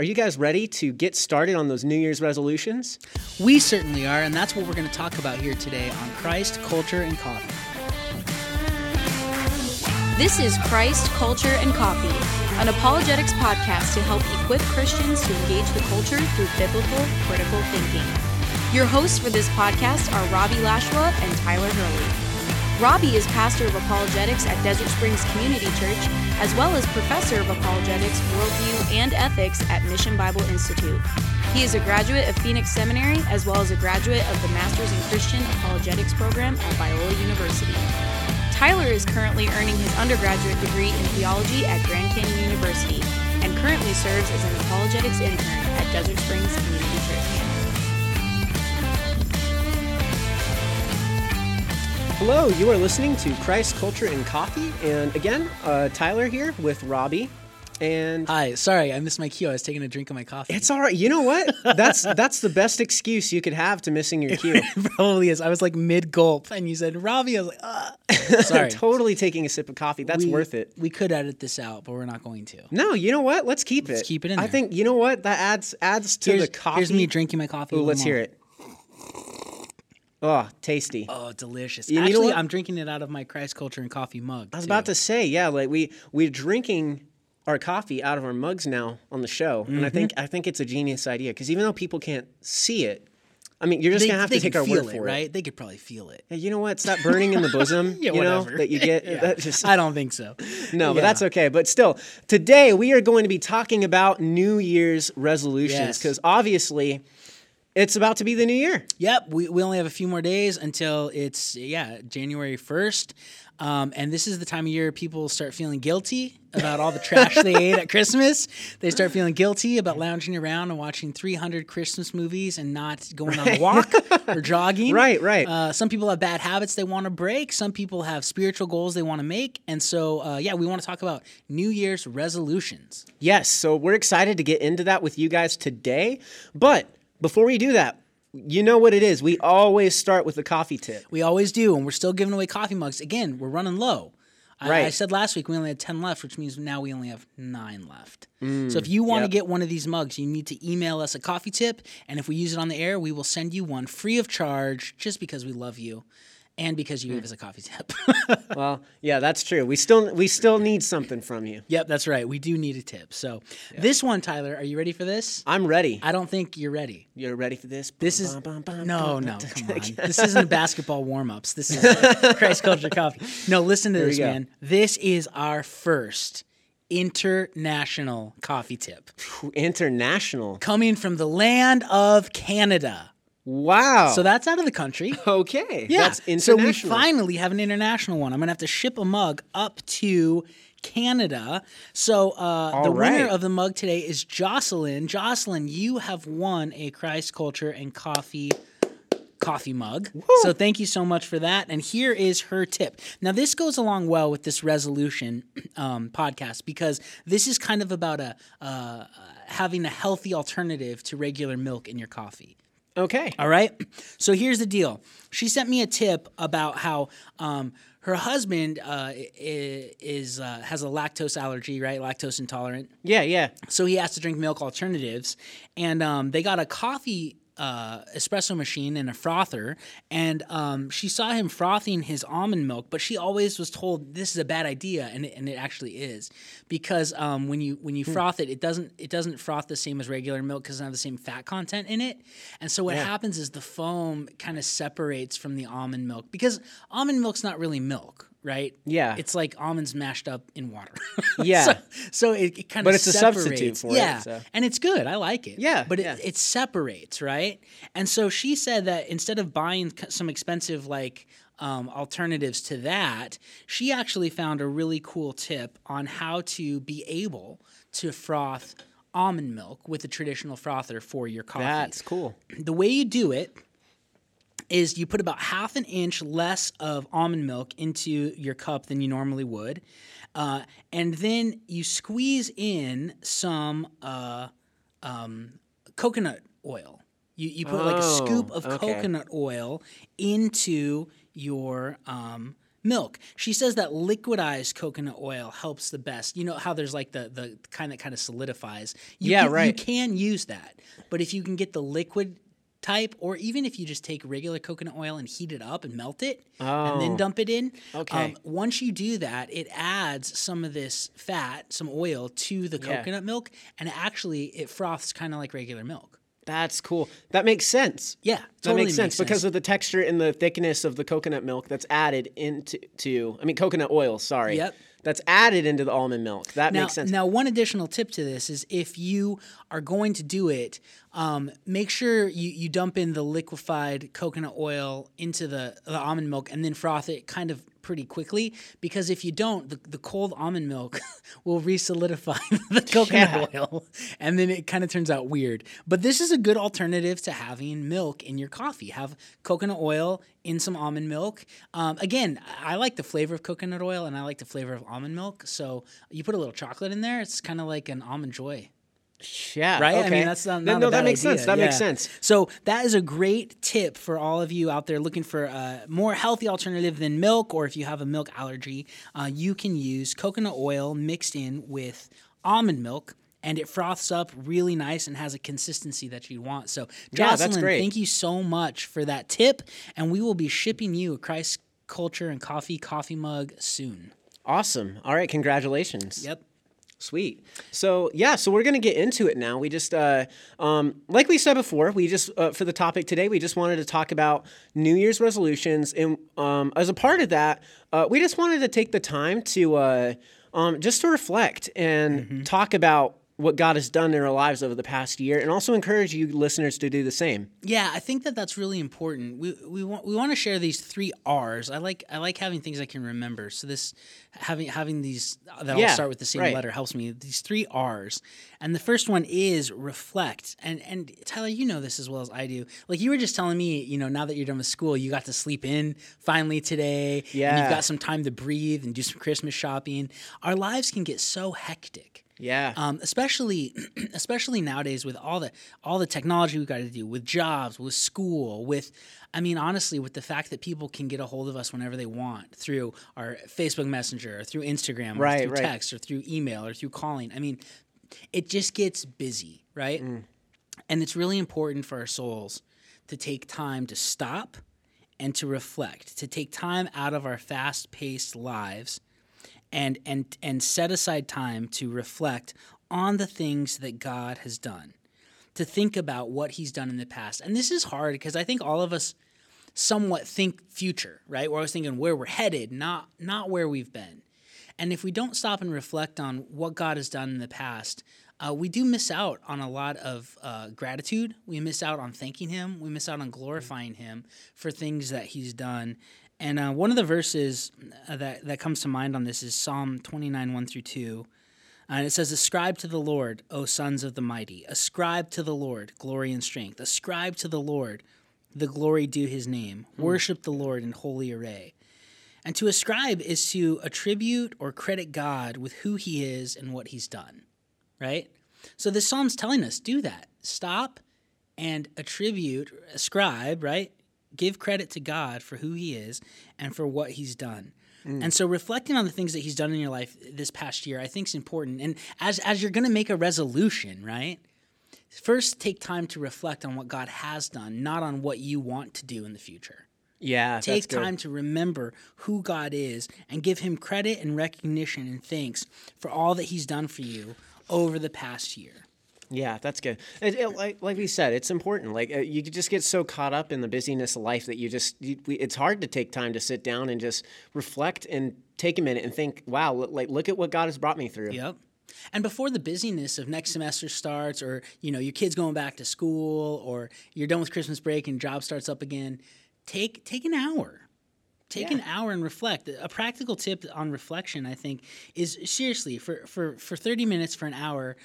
Are you guys ready to get started on those New Year's resolutions? We certainly are, and that's what we're going to talk about here today on Christ, Culture, and Coffee. This is Christ, Culture, and Coffee, an apologetics podcast to help equip Christians to engage the culture through biblical, critical thinking. Your hosts for this podcast are Robbie Lashua and Tyler Hurley. Robbie is pastor of apologetics at Desert Springs Community Church, as well as professor of apologetics, worldview, and ethics at Mission Bible Institute. He is a graduate of Phoenix Seminary, as well as a graduate of the Masters in Christian Apologetics program at Biola University. Tyler is currently earning his undergraduate degree in theology at Grand Canyon University and currently serves as an apologetics intern at Desert Springs Community Church. Hello, you are listening to Christ, Culture, and Coffee. And again, uh, Tyler here with Robbie. And Hi, sorry, I missed my cue. I was taking a drink of my coffee. it's all right. You know what? That's that's the best excuse you could have to missing your cue. It probably is. I was like mid gulp, and you said Robbie. I was like, ah. Sorry. totally taking a sip of coffee. That's We- worth it. We could edit this out, but we're not going to. No, you know what? Let's keep it. keep it in I think you know what that adds adds to Here's, the coffee. here's me drinking my coffee. Ooh, let's hear it. Oh, tasty. Oh, delicious. You Actually? I'm drinking it out of my Christ Culture and Coffee mug. I was about to say, yeah, like we we're drinking our coffee out of our mugs now on the show, and I Mm-hmm. think I think it's a genius idea because even though people can't see it, I mean, you're just They, gonna have to take our word it, for it. right? They could probably feel it. Yeah, you know what? It's that burning in the bosom, Yeah, you know, whatever. that you get. Yeah. That just, I don't think so. no, but that's okay. But still, today we are going to be talking about New Year's resolutions Yes. because obviously it's about to be the new year. Yep, we, we only have a few more days until it's yeah January first, um, and this is the time of year people start feeling guilty about all the trash they ate at Christmas. They start feeling guilty about lounging around and watching 300 Christmas movies and not going on a walk or jogging. Right, right. Uh, some people have bad habits they want to break. Some people have spiritual goals they want to make, and so uh, yeah, we want to talk about New Year's resolutions. Yes, so we're excited to get into that with you guys today. But before we do that, you know what it is. We always start with the coffee tip. We always do, and we're still giving away coffee mugs. Again, we're running low. I, I said last week we only had 10 left, which means now we only have nine left. so if mm, you want yep. to get one of these mugs, you need to email us a coffee tip. And if we use it on the air, we will send you one free of charge just because we love you and because you gave us a coffee tip. Well, yeah, that's true. We still we still need something from you. yep, that's right. We do need a tip. So this one, Tyler, are you ready for this? I'm ready. I don't think you're ready. You're ready for this? This is Bum, bum, no, bum, no, come on. This isn't basketball warm-ups. This is Christ Culture Coffee. No, listen to this, man. This is our first international coffee tip International. coming from the land of Canada. Wow. So that's out of the country. okay. Yeah. That's so we finally have an international one. I'm gonna have to ship a mug up to Canada. So uh, the winner of the mug today is Jocelyn. Jocelyn, you have won a Christ Culture and Coffee coffee mug. So thank you so much for that. And here is her tip. Now this goes along well with this resolution um, podcast because this is kind of about a uh, having a healthy alternative to regular milk in your coffee. Okay. All right. So here's the deal. She sent me a tip about how um, her husband uh, is uh, has a lactose allergy, right? Lactose intolerant. Yeah, yeah. So he has to drink milk alternatives, and um, they got a coffee. Uh, espresso machine and a frother, and um, she saw him frothing his almond milk, but she always was told this is a bad idea, and it, and it actually is because um, when you when you froth it, it doesn't it doesn't froth the same as regular milk because it doesn't have the same fat content in it, and so what happens is the foam kind of separates from the almond milk because almond milk's not really milk, right? Yeah. it's like almonds mashed up in water. Yeah. so, so it, it kind of But it's a substitute separates. for it, yeah, so. and it's good. I like it. Yeah, but it, yeah. it separates, right? And so she said that instead of buying some expensive like um, alternatives to that, she actually found a really cool tip on how to be able to froth almond milk with a traditional frother for your coffee. That's cool. the way you do it is you put about half an inch less of almond milk into your cup than you normally would. Uh, and then you squeeze in some uh, um, coconut oil. You, you put like a scoop Oh, of okay. coconut oil into your um, milk. She says that liquidized coconut oil helps the best. You know how there's like the the kind that kind of solidifies. You Yeah, can, You can use that, but if you can get the liquid type, or even if you just take regular coconut oil and heat it up and melt it, and then Oh. dump it in. Okay. Um, once you do that, it adds some of this fat, some oil to the Yeah. coconut milk, and actually it froths kind of like regular milk. That's cool. That makes sense. Yeah, That totally makes sense because of the texture and the thickness of the coconut milk that's added into to I mean coconut oil, sorry. Yep. That's added into the almond milk. That now, makes sense. Now, one additional tip to this is if you are going to do it, um, make sure you, you dump in the liquefied coconut oil into the, the almond milk and then froth it kind of pretty quickly. Because if you don't, the, the cold almond milk will re-solidify the coconut oil, and then it kind of turns out weird. But this is a good alternative to having milk in your coffee. Have coconut oil in some almond milk. Um, again, I like the flavor of coconut oil and I like the flavor of almond milk. So you put a little chocolate in there, it's kind of like an almond joy. yeah. Right? I mean, that's not, no, not no, that makes sense. idea. That makes sense. So that is a great tip for all of you out there looking for a more healthy alternative than milk, or if you have a milk allergy, uh, you can use coconut oil mixed in with almond milk. And it froths up really nice and has a consistency that you want. So, Yeah, that's Jocelyn, thank you so much for that tip. And we will be shipping you a Christ Culture and Coffee coffee mug soon. Awesome. All right, congratulations. Yep. Sweet. So yeah, so we're gonna get into it now. We just, uh, um, like we said before, we just uh, for the topic today, we just wanted to talk about New Year's resolutions, and um, as a part of that, uh, we just wanted to take the time to uh, um, just to reflect and talk about what God has done in our lives over the past year, and also encourage you listeners to do the same. Yeah, I think that that's really important. We we want we want to share these three R's. I like I like having things I can remember. So this having having these uh, that all start with the same right. letter helps me. These three R's, and the first one is reflect. And and Tyler, you know this as well as I do. Like you were just telling me, you know, now that you're done with school, you got to sleep in finally today. and Yeah. you've got some time to breathe and do some Christmas shopping. Our lives can get so hectic Yeah. um, especially especially nowadays with all the all the technology we've got to do with jobs with school with i mean honestly with the fact that people can get a hold of us whenever they want through our facebook messenger or through instagram or Right, through right. text or through email or through calling i mean it just gets busy right and it's really important for our souls to take time to stop and to reflect to take time out of our fast-paced lives and and and set aside time to reflect on the things that God has done, to think about what He's done in the past. And this is hard because I think all of us somewhat think future, right? We're always thinking where we're headed, not not where we've been. And if we don't stop and reflect on what God has done in the past, uh, we do miss out on a lot of uh, gratitude. We miss out on thanking Him. We miss out on glorifying Him for things that He's done. And uh, one of the verses uh, that, that comes to mind on this is Psalm 29, 1 through 2. And it says, Ascribe to the Lord, O sons of the mighty. Ascribe to the Lord glory and strength. Ascribe to the Lord the glory due his name. Worship the Lord in holy array. And to ascribe is to attribute or credit God with who he is and what he's done, right? So this psalm's telling us do that. Stop and attribute, ascribe, right? Give credit to God for who he is and for what he's done. Mm. And so reflecting on the things that he's done in your life this past year, I think is important. And as as you're going to make a resolution, right? First take time to reflect on what God has done, not on what you want to do in the future. yeah. Take that's good. time to remember who God is and give him credit and recognition and thanks for all that he's done for you over the past year. Yeah, that's good. It, it- like like we said, it's important. Like uh, you just get so caught up in the busyness of life that you just you, we, it's hard to take time to sit down and just reflect and take a minute and think, wow, look, like look at what God has brought me through. Yep. And before the busyness of next semester starts, or you know your kids going back to school, or you're done with Christmas break and job starts up again, take take an hour. Take an hour and reflect. A practical tip on reflection, I think, is seriously for, for, for 30 minutes for an hour,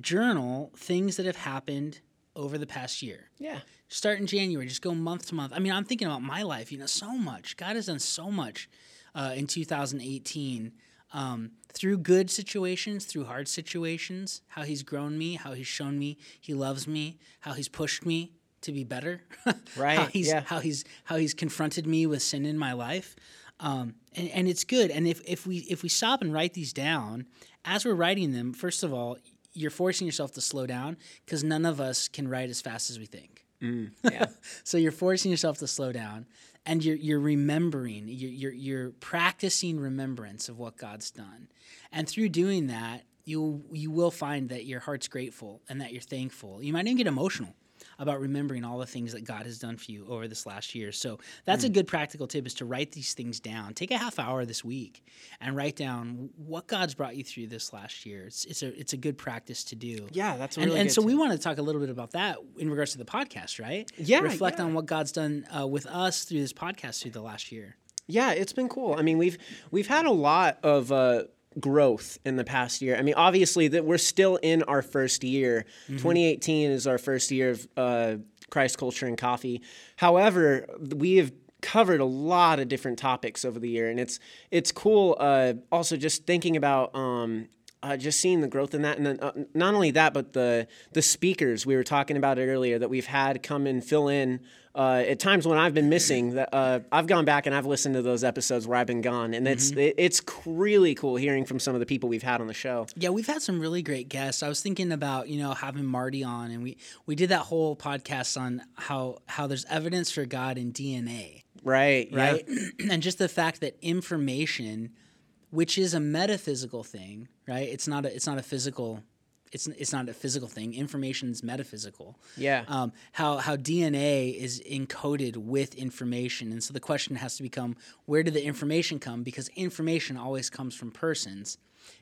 journal things that have happened over the past year. Yeah. Start in January, just go month to month. I mean, I'm thinking about my life, you know, so much. God has done so much uh, in 2018 um, through good situations, through hard situations, how He's grown me, how He's shown me He loves me, how He's pushed me to be better. Right, how he's, yeah. How He's how He's confronted me with sin in my life. Um, and, and it's good. And if, if we if we stop and write these down, as we're writing them, first of all, you're forcing yourself to slow down because none of us can write as fast as we think. Mm. Yeah. So you're forcing yourself to slow down, and you're you're remembering. You're you're, you're practicing remembrance of what God's done, and through doing that, you you will find that your heart's grateful and that you're thankful. You might even get emotional about remembering all the things that God has done for you over this last year. So that's a good practical tip is to write these things down. Take a half hour this week and write down what God's brought you through this last year. It's it's a it's a good practice to do. Yeah, that's a and, really and good so we want to talk a little bit about that in regards to the podcast, right? Yeah, reflect yeah. on what God's done uh, with us through this podcast through the last year. Yeah, it's been cool. I mean, we've we've had a lot of uh, growth in the past year. I mean, obviously that we're still in our first year. 2018 is our first year of uh, Christ culture and coffee. However, we have covered a lot of different topics over the year, and it's it's cool. Uh, also, just thinking about. Um, uh, just seeing the growth in that, and then uh, not only that, but the the speakers we were talking about it earlier that we've had come and fill in uh, at times when I've been missing. That uh, I've gone back and I've listened to those episodes where I've been gone, and it's it, it's really cool hearing from some of the people we've had on the show. Yeah, we've had some really great guests. I was thinking about you know having Marty on, and we we did that whole podcast on how how there's evidence for God in DNA. Right, yeah. right? and just the fact that information, which is a metaphysical thing, right? It's not a it's not a physical. It's, it's not a physical thing. Information is metaphysical. Yeah. Um, how how DNA is encoded with information, and so the question has to become: Where did the information come? Because information always comes from persons.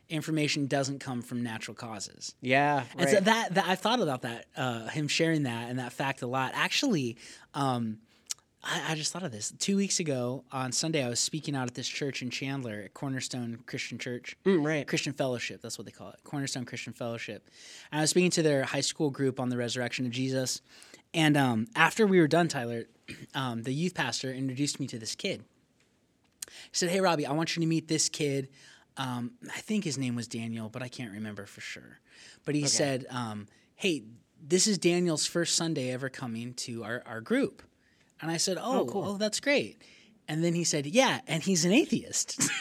Information doesn't come from natural causes. Yeah, And so that, that I thought about that, uh, him sharing that and that fact a lot. Actually, um, I, I just thought of this. Two weeks ago on Sunday, I was speaking out at this church in Chandler at Cornerstone Christian Church. Mm, right. Christian Fellowship, that's what they call it. Cornerstone Christian Fellowship. And I was speaking to their high school group on the resurrection of Jesus. And um, after we were done, Tyler, um, the youth pastor introduced me to this kid. He said, Hey, Robbie, I want you to meet this kid. Um, I think his name was Daniel, but I can't remember for sure. But he said, um, Hey, this is Daniel's first Sunday ever coming to our, our group. And I said, Oh, oh, oh, that's great. And then he said, Yeah, and he's an atheist.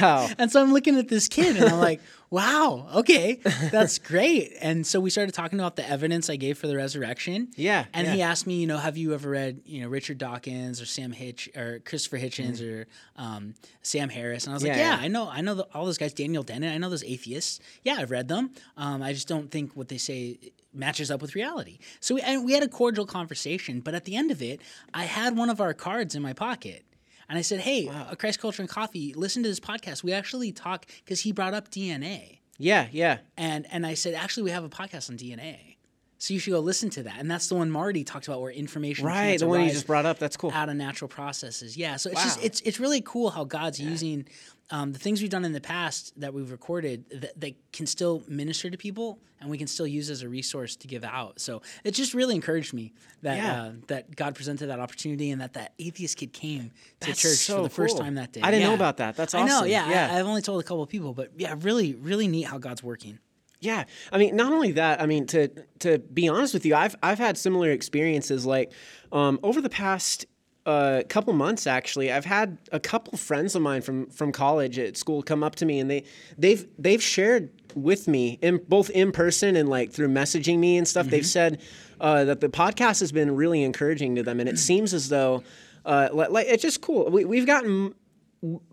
Wow. and so I'm looking at this kid and I'm like, Wow, okay, that's great. And so we started talking about the evidence I gave for the resurrection. Yeah, And yeah. he asked me, you know, have you ever read, you know, Richard Dawkins or Sam Hitch or Christopher Hitchens or um, Sam Harris? And I was like, Mm-hmm. Yeah, yeah, yeah. I know, I know the, all those guys. Daniel Dennett, I know those atheists. Yeah, I've read them. Um, I just don't think what they say matches up with reality. So we, and we had a cordial conversation, but at the end of it, I had one of our cards in my pocket. And I said, "Hey, uh, Christ Culture and Coffee, listen to this podcast. We actually talk because he brought up DNA, Yeah, yeah. and and I said, actually, we have a podcast on DNA, so you should go listen to that. And that's the one Marty talked about, where information Right, the one you just brought up. That's cool. out of natural processes. Yeah, so it's just it's it's really cool how God's using um, the things we've done in the past that we've recorded that, that can still minister to people and we can still use as a resource to give out. So it just really encouraged me that Yeah. uh, that God presented that opportunity and that that atheist kid came to That's church so for the first time that day. I didn't know about that. That's awesome. I know. Yeah, Yeah. I, I've only told a couple of people, but yeah, really, really neat how God's working. Yeah, I mean, not only that. I mean, to to be honest with you, I've I've had similar experiences. Like um, over the past uh, couple months, actually, I've had a couple friends of mine from from college at school come up to me, and they they've they've shared with me in both in person and like through messaging me and stuff. They've said uh, that the podcast has been really encouraging to them, and it seems as though. Uh, like, like it's just cool. We, we've gotten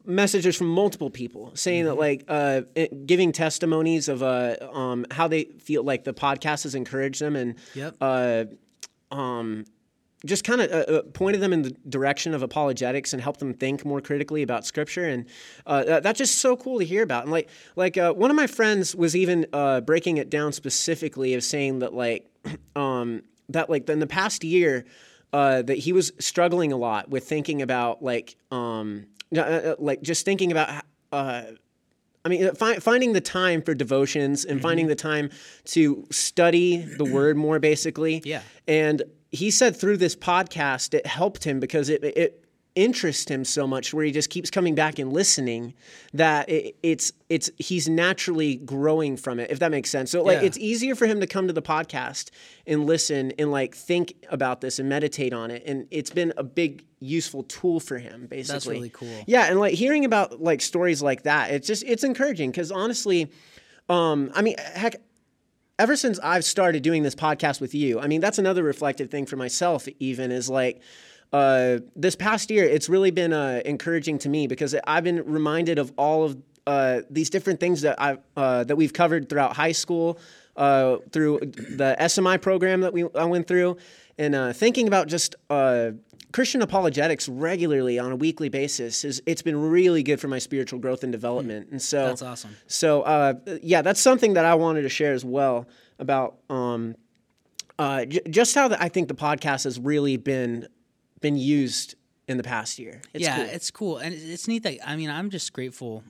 messages from multiple people saying that like uh, it- giving testimonies of uh, um, how they feel like the podcast has encouraged them and Yep. uh, um, just kind of uh, uh, pointed them in the direction of apologetics and helped them think more critically about scripture and uh, that- that's just so cool to hear about and like like uh, one of my friends was even uh, breaking it down specifically of saying that like um, that like in the past year uh, that he was struggling a lot with thinking about like um, uh, uh, like just thinking about uh, I mean, fi- finding the time for devotions and finding the time to study the word more, basically. Yeah. And he said through this podcast, it helped him because it it interest him so much where he just keeps coming back and listening that it, it's it's he's naturally growing from it if that makes sense so like Yeah. it's easier for him to come to the podcast and listen and like think about this and meditate on it and it's been a big useful tool for him basically that's really cool. yeah and like hearing about like stories like that it's just it's encouraging because honestly um i mean heck ever since I've started doing this podcast with you, I mean, that's another reflective thing for myself, even is like, uh, this past year, it's really been uh, encouraging to me because I've been reminded of all of uh, these different things that I uh, that we've covered throughout high school, uh, through the SMI program that we I went through, and uh, thinking about just Christian apologetics regularly on a weekly basis is it's been really good for my spiritual growth and development. And so That's awesome. so uh, yeah, that's something that I wanted to share as well about um, uh, j- just how the, I think the podcast has really been been used in the past year. It's yeah, cool. it's cool, and it's- it's neat that I mean I'm just grateful.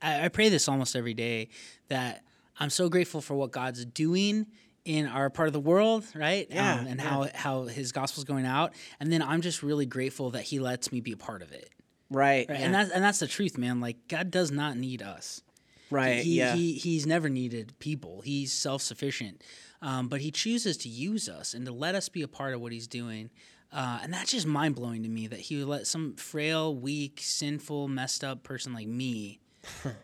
I, I pray this almost every day that I'm so grateful for what God's doing in our part of the world, right? Yeah, um, and yeah. how how His gospel's going out, and then I'm just really grateful that He lets me be a part of it. right, Right? yeah, And that's and that's the truth, man. Like God does not need us. right, He, yeah, he he's never needed people. He's self sufficient, um, but he chooses to use us and to let us be a part of what he's doing. Uh, and that's just mind blowing to me that he would let some frail, weak, sinful, messed up person like me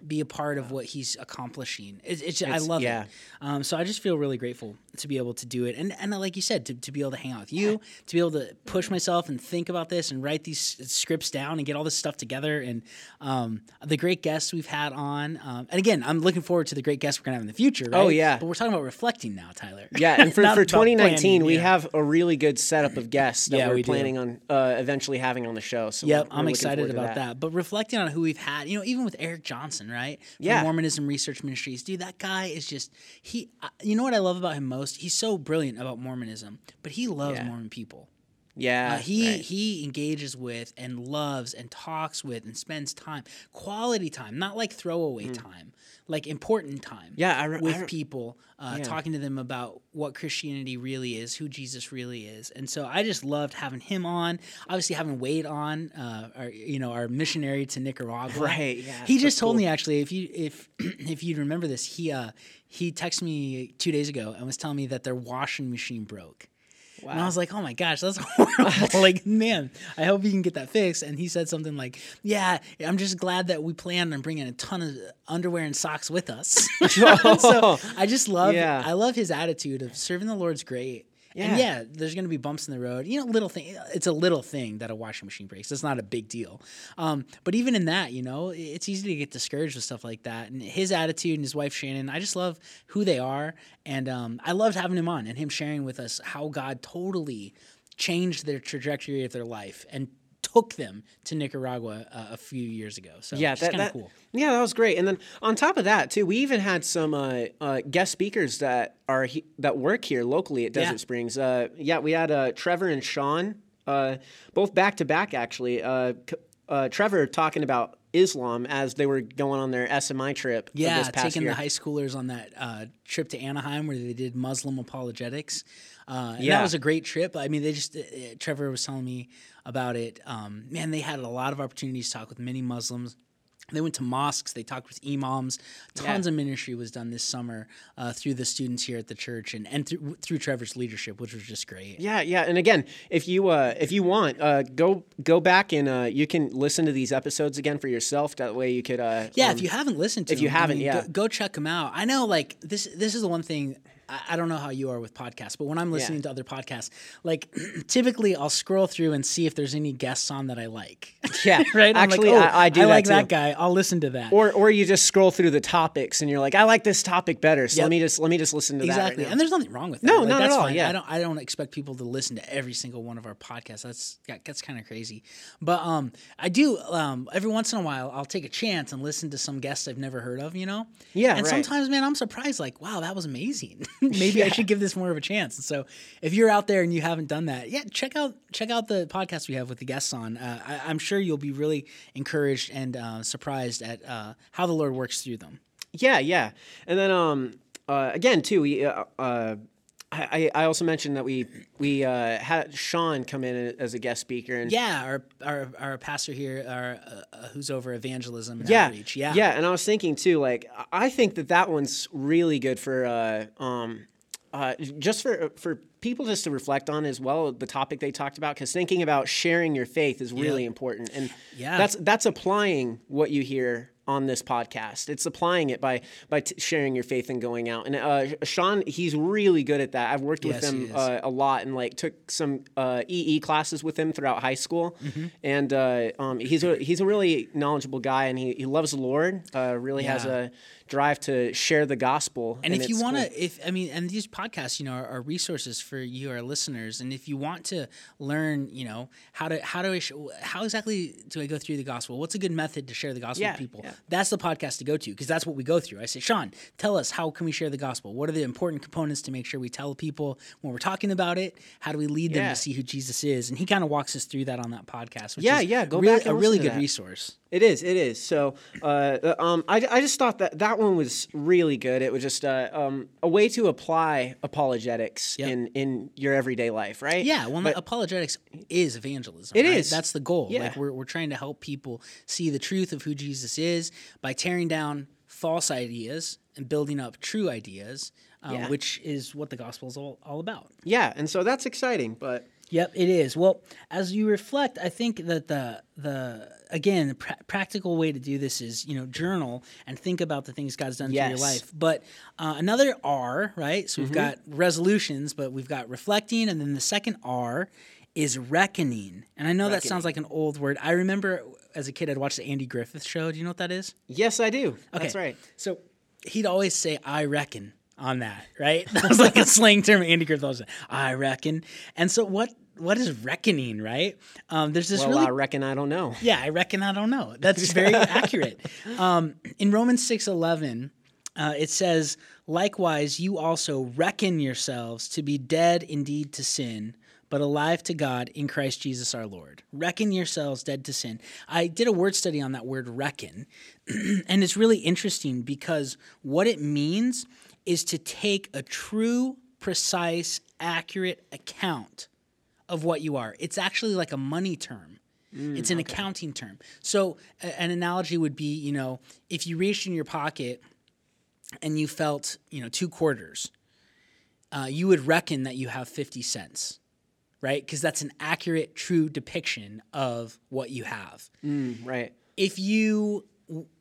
be a part of what he's accomplishing. It, it's, I love yeah. it. Um, so I just feel really grateful to be able to do it, and and like you said, to, to be able to hang out with you, to be able to push myself and think about this and write these scripts down and get all this stuff together, and um, the great guests we've had on. Um, and again, I'm looking forward to the great guests we're gonna have in the future. Right? Oh, yeah. but we're talking about reflecting now, Tyler. yeah. And for, for 2019, planning, we yeah. have a really good setup of guests that Yeah, we're we do. planning on uh, eventually having on the show. So Yep, I'm excited about that. But reflecting on who we've had, you know, even with Eric Johnson, right? From Yeah. Mormonism Research Ministries, dude, that guy is just he. You know what I love about him most? He's so brilliant about Mormonism, but he loves Yeah. Mormon people. Yeah, Uh, he right. he engages with and loves and talks with and spends time, quality time, not like throwaway time, like important time. Mm. Yeah, I re- with re- people, uh, Yeah. talking to them about what Christianity really is, who Jesus really is, and so I just loved having him on. Obviously, having Wade on, uh, our you know our missionary to Nicaragua. Right, yeah, He just told cool. me actually, if you if if you'd remember this, he uh he texted me two days ago and was telling me that their washing machine broke. And I was like, oh my gosh, that's horrible. like, man, I hope you can get that fixed. And he said something like, yeah, I'm just glad that we planned on bringing a ton of underwear and socks with us. so I just love, Yeah. I love his attitude of serving the Lord's great. And Yeah. yeah, there's going to be bumps in the road. You know, little thing. It's a little thing that a washing machine breaks. It's not a big deal. Um, but even in that, you know, it's easy to get discouraged with stuff like that. And his attitude and his wife Shannon, I just love who they are, and um, I loved having him on and him sharing with us how God totally changed their trajectory of their life and took them to Nicaragua uh, a few years ago. So yeah, it's that, kind of cool. Yeah, that was great. And then on top of that, too, we even had some uh, uh, guest speakers that are he- that work here locally at Desert Yeah. Springs. Uh, yeah, we had uh, Trevor and Sean, uh, both back to back actually. Uh, c- uh, Trevor talking about Islam as they were going on their SMI trip. Yeah, this past taking year. the high schoolers on that uh, trip to Anaheim where they did Muslim apologetics. Uh, and Yeah. that was a great trip. I mean, they just uh, Trevor was telling me about it. Um, man, they had a lot of opportunities to talk with many Muslims. They went to mosques. They talked with imams. Tons of ministry was done this summer uh, through the students here at the church and, and through, through Trevor's leadership, which was just great. Yeah, yeah, and again, if you uh, if you want, uh, go go back and uh, you can listen to these episodes again for yourself. That way, you could. Uh, Yeah, um, if you haven't listened to if you them, I haven't, mean, yeah. go, go check them out. I know, like this. This is the one thing. I, I don't know how you are with podcasts, but when I'm listening to other podcasts, like typically I'll scroll through and see if there's any guests on that I like. Yeah, right. I'm actually, like, oh, I- I do that like too. that guy. I'll listen to that. or or you just scroll through the topics and you're like, I like this topic better, so Yep. let me just let me just listen to exactly, that. Right and there's nothing wrong with that. No, Like, not at that's all, Fine. yeah. I don't. I don't expect people to listen to every single one of our podcasts. That's yeah, that's kind of crazy. But um, I do um every once in a while I'll take a chance and listen to some guests I've never heard of. You know. Yeah, And right. sometimes, man, I'm surprised. Like, wow, that was amazing. Maybe I should give this more of a chance. And so, if you're out there and you haven't done that, yeah, check out check out the podcast we have with the guests on. Uh, I, I'm sure you'll be really encouraged and uh, surprised at uh, how the Lord works through them. Yeah, yeah, and then um uh, again too, we uh, uh, I, I also mentioned that we we uh, had Sean come in as a guest speaker and Yeah, our our, our pastor here, our, uh, who's over evangelism and yeah, outreach. Yeah, yeah. And I was thinking too, like I think that that one's really good for uh, um, uh, just for for people just to reflect on as well the topic they talked about because thinking about sharing your faith is really important and Yeah. that's that's applying what you hear on this podcast it's applying it by by t- sharing your faith and going out and uh, sean he's really good at that i've worked with Yes, he him uh, a lot and like took some uh, ee classes with him throughout high school Mm-hmm. and uh, um, he's a he's a really knowledgeable guy and he, he loves the lord uh, really has a drive to share the gospel And, if you want to, if I mean, and these podcasts, you know, are, are resources for you, our listeners. And if you want to learn, you know, how to how do I sh- how exactly do I go through the gospel? What's a good method to share the gospel Yeah, with people? yeah. That's the podcast to go to because that's what we go through. I say, Sean, tell us how can we share the gospel? What are the important components to make sure we tell people when we're talking about it? How do we lead them Yeah. to see who Jesus is? And he kind of walks us through that on that podcast. Which Yeah, is yeah, go really, back a really good that. resource. It is. It is. So, uh, um, I, I just thought that that one was really good. It was just uh, um, a way to apply apologetics Yep. in in your everyday life, right? Yeah, well, But- apologetics is evangelism. It is. is. That's the goal. Yeah. Like we're we're trying to help people see the truth of who Jesus is by tearing down false ideas and building up true ideas, um, Yeah. which is what the gospel is all, all about. yeah, and so that's exciting. But Yep, it is. Well, as you reflect, I think that the the again the pra- practical way to do this is you know journal and think about the things God's done through your Mm-hmm. life. But uh, another R, right? So we've got resolutions, but we've got reflecting, and then the second R is reckoning. And I know that sounds like an old word. I remember as a kid I'd watch the Andy Griffith Show. Do you know what that is? yes, I do. That's right. So he'd always say, I reckon on that, right? That was like a slang term Andy Griffith always said, I reckon. And so what what is reckoning, right? Um, there's this Well, really I reckon I don't know. yeah, I reckon I don't know. That's very accurate. Um, in Romans six eleven, uh, it says, "Likewise, you also reckon yourselves to be dead indeed to sin." But alive to God in Christ Jesus our Lord. Reckon yourselves dead to sin. I did a word study on that word reckon, and it's really interesting because what it means is to take a true, precise, accurate account of what you are. It's actually like a money term. it's an accounting term. So a- an analogy would be, you know, if you reached in your pocket and you felt, you know, two quarters, uh, you would reckon that you have 50 cents, right? Because that's an accurate, true depiction of what you have. Mm, right. If you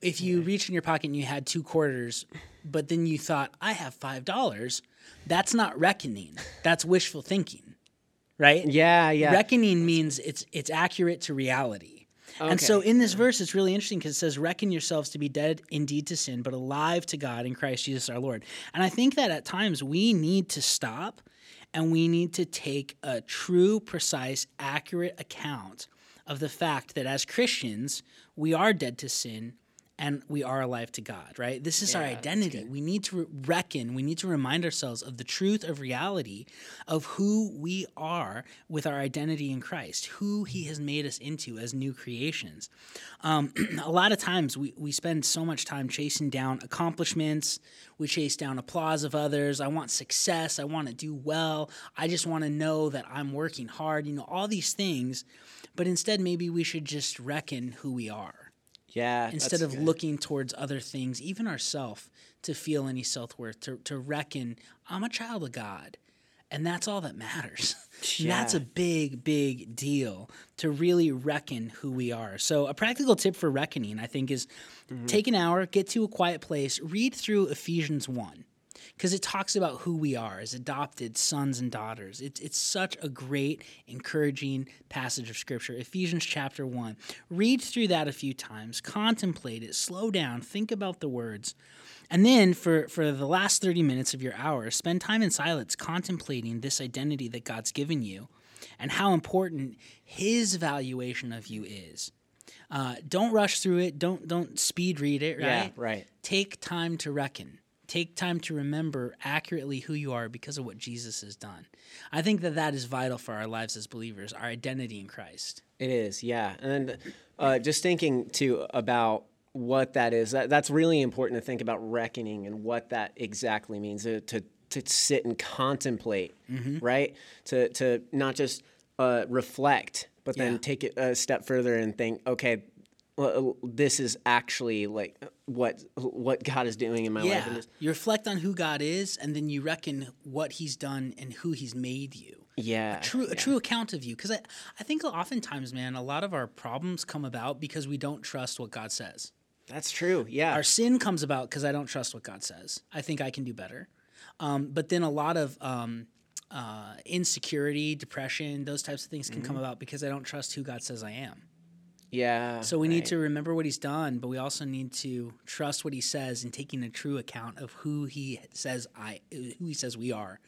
if you reached in your pocket and you had two quarters, but then you thought, I have five dollars, that's not reckoning. That's wishful thinking. Right? Yeah, yeah. Reckoning means it's it's accurate to reality. Okay. And so in this verse, it's really interesting because it says, Reckon yourselves to be dead indeed to sin, but alive to God in Christ Jesus our Lord. And I think that at times we need to stop and we need to take a true, precise, accurate account of the fact that as Christians, we are dead to sin and we are alive to God, right? This is our Yeah, that's identity. We need to re- reckon, we need to remind ourselves of the truth of reality of who we are with our identity in Christ, who He has made us into as new creations. Um, a lot of times we, we spend so much time chasing down accomplishments, we chase down applause of others. I want success, I want to do well, I just want to know that I'm working hard, you know, all these things. But instead, maybe we should just reckon who we are Yeah. instead of good. looking towards other things, even ourself, to feel any self worth, to, to reckon, I'm a child of God. And that's all that matters. And that's a big, big deal to really reckon who we are. So, a practical tip for reckoning, I think, is Mm-hmm. take an hour, get to a quiet place, read through Ephesians 1 because it talks about who we are as adopted sons and daughters. It's it's such a great, encouraging passage of scripture. Ephesians chapter 1. Read through that a few times, contemplate it, slow down, think about the words. And then for, for the last 30 minutes of your hour, spend time in silence contemplating this identity that God's given you and how important his valuation of you is. Uh, don't rush through it. Don't don't speed read it. Right. Yeah, right. Take time to reckon. Take time to remember accurately who you are because of what Jesus has done. I think that that is vital for our lives as believers, our identity in Christ. It is, yeah. And uh, just thinking too about what that is, that, that's really important to think about reckoning and what that exactly means. Uh, to to sit and contemplate, Mm-hmm. right? To to not just uh, reflect, but then Yeah. take it a step further and think, okay, this is actually like what what God is doing in my life. Yeah, And you reflect on who God is, and then you reckon what He's done and who He's made you. yeah, True, yeah. a true account of you. Because I, I think oftentimes, man, a lot of our problems come about because we don't trust what God says. That's true. Yeah, Our sin comes about because I don't trust what God says. I think I can do better. Um, but then a lot of um, uh, insecurity, depression, those types of things can Mm-hmm. come about because I don't trust who God says I am. Yeah. So we need to remember what He's done, but we also need to trust what He says and taking a true account of who He says I, who He says we are,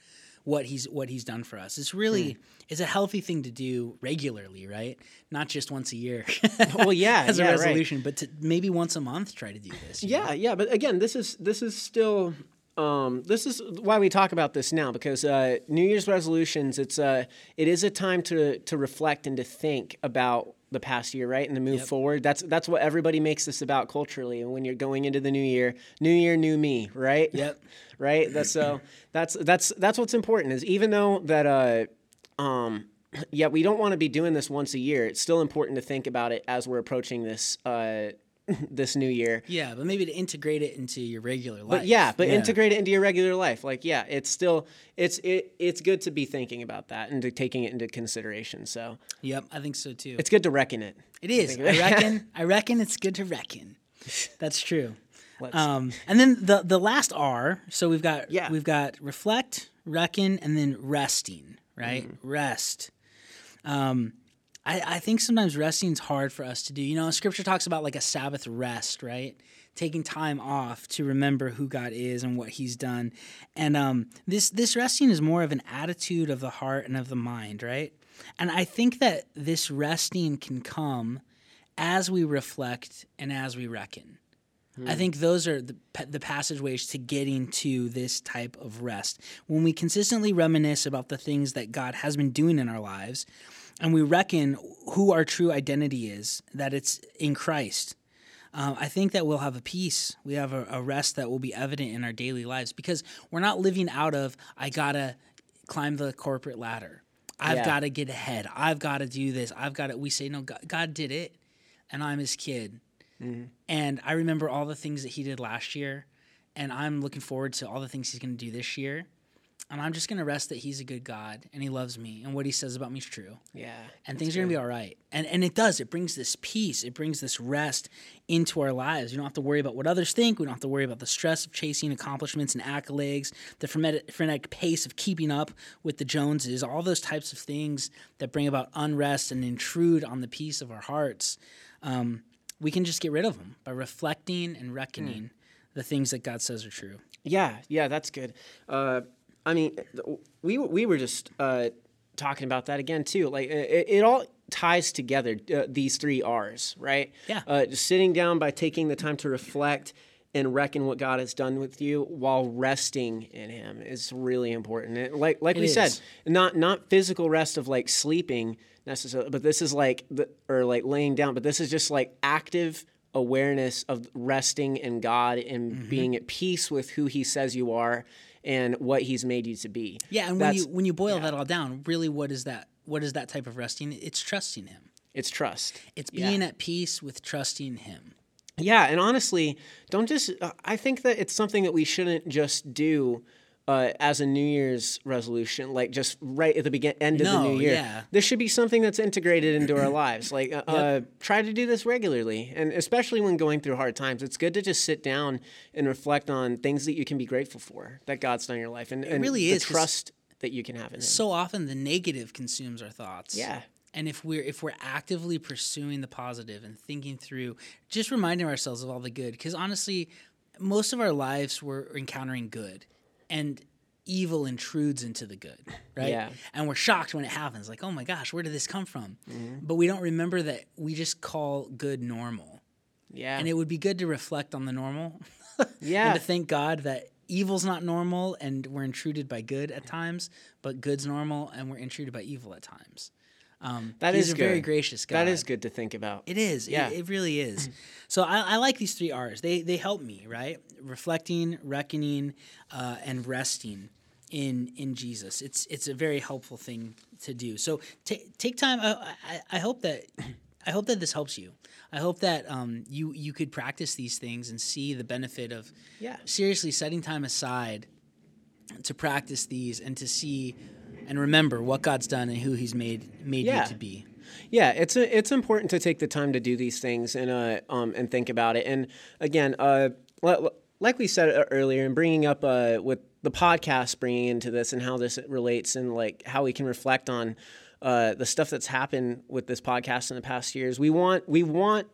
what He's what He's done for us. It's really Hmm. it's a healthy thing to do regularly, right? Not just once a year. Well, yeah, as a yeah, right. resolution, but to maybe once a month try to do this. you know? Yeah, yeah, but again, this is this is still um, this is why we talk about this now because uh, New Year's resolutions. It's uh, it is a time to to reflect and to think about the past year, right, and to move Yep. forward. That's that's what everybody makes this about culturally. And when you're going into the new year, new year, new me, right? Yep. right. That's so that's that's that's what's important. Is even though that uh, um, yeah, we don't want to be doing this once a year. It's still important to think about it as we're approaching this uh, this new year. Yeah, but maybe to integrate it into your regular life. But yeah, but integrate it into your regular life. Like, yeah, it's still it's it, it's good to be thinking about that and to taking it into consideration. So Yep, I think so too. it's good to reckon it. It is. I reckon. I reckon it's good to reckon. That's true. Um, and then the the last R. So we've got Yeah. we've got reflect, reckon, and then resting. Right, Mm-hmm. rest. Um, I, I think sometimes resting's hard for us to do. You know, Scripture talks about like a Sabbath rest, right? Taking time off to remember who God is and what He's done, and um, this this resting is more of an attitude of the heart and of the mind, right? And I think that this resting can come as we reflect and as we reckon. I think those are the, the passageways to getting to this type of rest. When we consistently reminisce about the things that God has been doing in our lives, and we reckon who our true identity is, that it's in Christ, um, I think that we'll have a peace. We have a, a rest that will be evident in our daily lives because we're not living out of, I gotta climb the corporate ladder. I've Yeah. got to get ahead. I've got to do this. I've got to. We say, no, God, God did it, and I'm his kid. And I remember all the things that he did last year, and I'm looking forward to all the things he's going to do this year. And I'm just going to rest that he's a good God and he loves me, and what he says about me is true. Yeah, And things are going to be all right. And and it does. It brings this peace. It brings this rest into our lives. We don't have to worry about what others think. We don't have to worry about the stress of chasing accomplishments and accolades, the frenetic, frenetic pace of keeping up with the Joneses, all those types of things that bring about unrest and intrude on the peace of our hearts. Um, we can just get rid of them by reflecting and reckoning the things that God says are true. yeah, yeah. That's good. Uh, I mean, we we were just uh, talking about that again too. Like it, it all ties together. Uh, these three R's, right? Yeah. Uh, just sitting down by taking the time to reflect and reckon what God has done with you while resting in Him is really important. And like like It we said, not not physical rest of like sleeping necessarily, but this is like the or like laying down. But this is just like active awareness of resting in God and Mm-hmm. being at peace with who He says you are and what He's made you to be. Yeah, and when you when you boil that all down, really, what is that? What is that type of resting? It's trusting Him. it's trust. It's Yeah. being at peace with trusting Him. Yeah, and honestly, don't just. Uh, I think that it's something that we shouldn't just do uh, as a New Year's resolution, like just right at the begin end of the new year. yeah. This should be something that's integrated into our lives. Like, uh, uh, try to do this regularly, and especially when going through hard times, it's good to just sit down and reflect on things that you can be grateful for that God's done in your life, and, and really the is, trust that you can have in Him. So often the negative consumes our thoughts. Yeah. And if we're if we're actively pursuing the positive and thinking through, just reminding ourselves of all the good, because honestly, most of our lives we're encountering good, and evil intrudes into the good, right? Yeah. And we're shocked when it happens, like, oh my gosh, where did this come from? Mm-hmm. But we don't remember that we just call good normal, yeah, and it would be good to reflect on the normal. yeah, and to thank God that evil's not normal and we're intruded by good at times, but good's normal and we're intruded by evil at times. Um, That is a very good. gracious God. that is good to think about. It is. Yeah. It, it really is. so I, I like these three R's. They they help me right. Reflecting, reckoning, uh, and resting. in in Jesus. It's it's a very helpful thing to do. So ta- take time. I, I, I hope that I hope that this helps you. I hope that um, you you could practice these things and see the benefit of Yeah. seriously setting time aside to practice these and to see and remember what God's done and who He's made made Yeah. you to be. Yeah, it's a, it's important to take the time to do these things and uh um and think about it. And again, uh, li- like we said uh, earlier, and bringing up uh with the podcast, bringing into this and how this relates and like how we can reflect on uh the stuff that's happened with this podcast in the past years. We want we want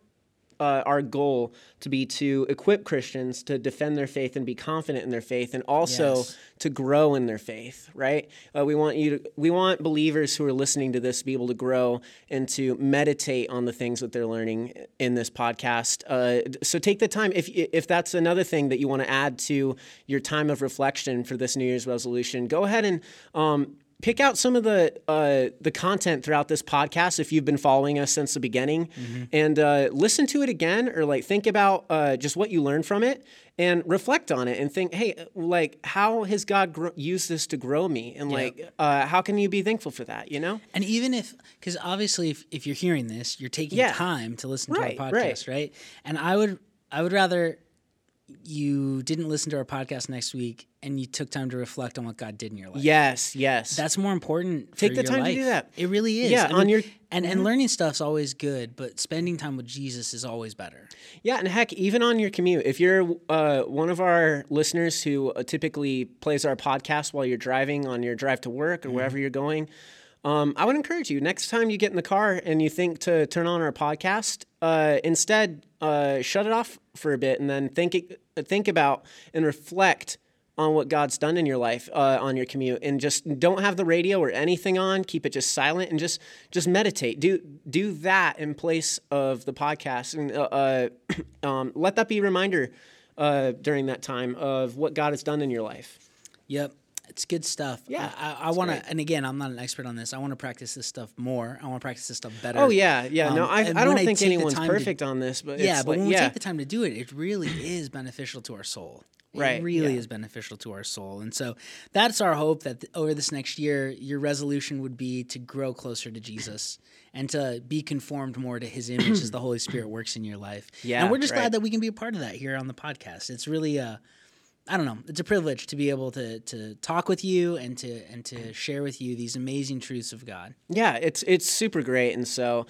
uh, our goal to be to equip Christians to defend their faith and be confident in their faith, and also Yes. to grow in their faith. Right? Uh, we want you to, we want believers who are listening to this to be able to grow and to meditate on the things that they're learning in this podcast. Uh, so take the time if if that's another thing that you want to add to your time of reflection for this New Year's resolution. Go ahead and. Um, pick out some of the uh, the content throughout this podcast if you've been following us since the beginning, and uh, listen to it again, or like think about uh, just what you learned from it, and reflect on it, and think, hey, like how has God gr- used this to grow me, and like uh, how can you be thankful for that? You know? And even if, because obviously, if, if you're hearing this, you're taking Yeah. time to listen Right, to our right. podcast, right. And I would, I would rather you didn't listen to our podcast next week and you took time to reflect on what God did in your life. Yes, yes. That's more important. Take the time to do that. It really is. Yeah, I on your- Mm-hmm. and and learning stuff's always good, but spending time with Jesus is always better. Yeah, and heck, even on your commute, if you're uh, one of our listeners who uh, typically plays our podcast while you're driving on your drive to work or wherever you're going, um, I would encourage you next time you get in the car and you think to turn on our podcast, uh, instead uh, shut it off for a bit and then think it, think about and reflect on what God's done in your life uh, on your commute, and just don't have the radio or anything on. Keep it just silent and just just meditate. Do do that in place of the podcast, and uh, uh, um, let that be a reminder uh, during that time of what God has done in your life. Yep. It's good stuff. Yeah, I, I, want to, and again, I'm not an expert on this. I want to practice this stuff more. I want to practice this stuff better. Oh yeah, yeah. no, Um, I, I don't I think anyone's time to- perfect on this, but yeah, but like, when we yeah, take the time to do it, it really is beneficial to our soul. It Right, really yeah. is beneficial to our soul. And so that's our hope that th- over this next year, your resolution would be to grow closer to Jesus and to be conformed more to his image as the Holy Spirit works in your life. Yeah, And we're just right. glad that we can be a part of that here on the podcast. It's really uh I don't know. It's a privilege to be able to to talk with you and to and to share with you these amazing truths of God. Yeah, it's it's super great, and so,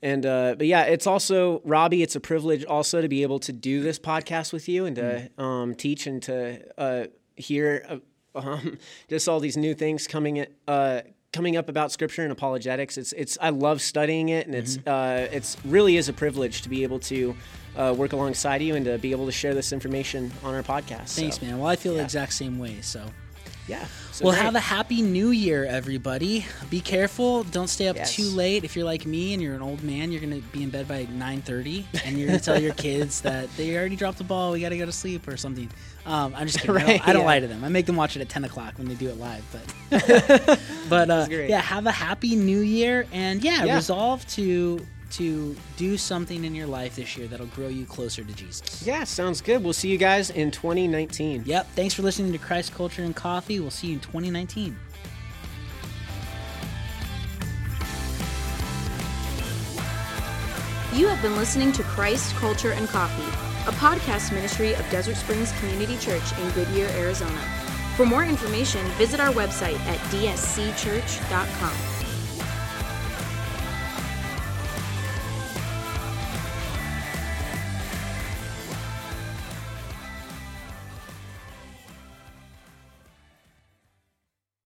and uh, but yeah, it's also Robbie. It's a privilege also to be able to do this podcast with you and to um, teach and to uh, hear uh, um, just all these new things coming uh, coming up about Scripture and apologetics. It's it's I love studying it, and it's uh, it's really is a privilege to be able to. Uh, work alongside you and to be able to share this information on our podcast. Thanks, So, man. Well, I feel the exact same way. So, Yeah. So well, great. have a happy new year, everybody. Be careful. Don't stay up Yes. too late. If you're like me and you're an old man, you're gonna be in bed by 9:30, and you're gonna tell your kids that they already dropped the ball. We got to go to sleep or something. Um, I'm just kidding. I don't, I don't yeah. lie to them. I make them watch it at 10 o'clock when they do it live. But, but uh, yeah, have a happy new year, and yeah, Yeah. resolve to to do something in your life this year that'll grow you closer to Jesus. Yeah, sounds good. We'll see you guys in 2019. Yep. Thanks for listening to Christ Culture and Coffee. We'll see you in 2019. You have been listening to Christ, Culture, and Coffee, a podcast ministry of Desert Springs Community Church in Goodyear, Arizona. For more information, visit our website at dscchurch.com.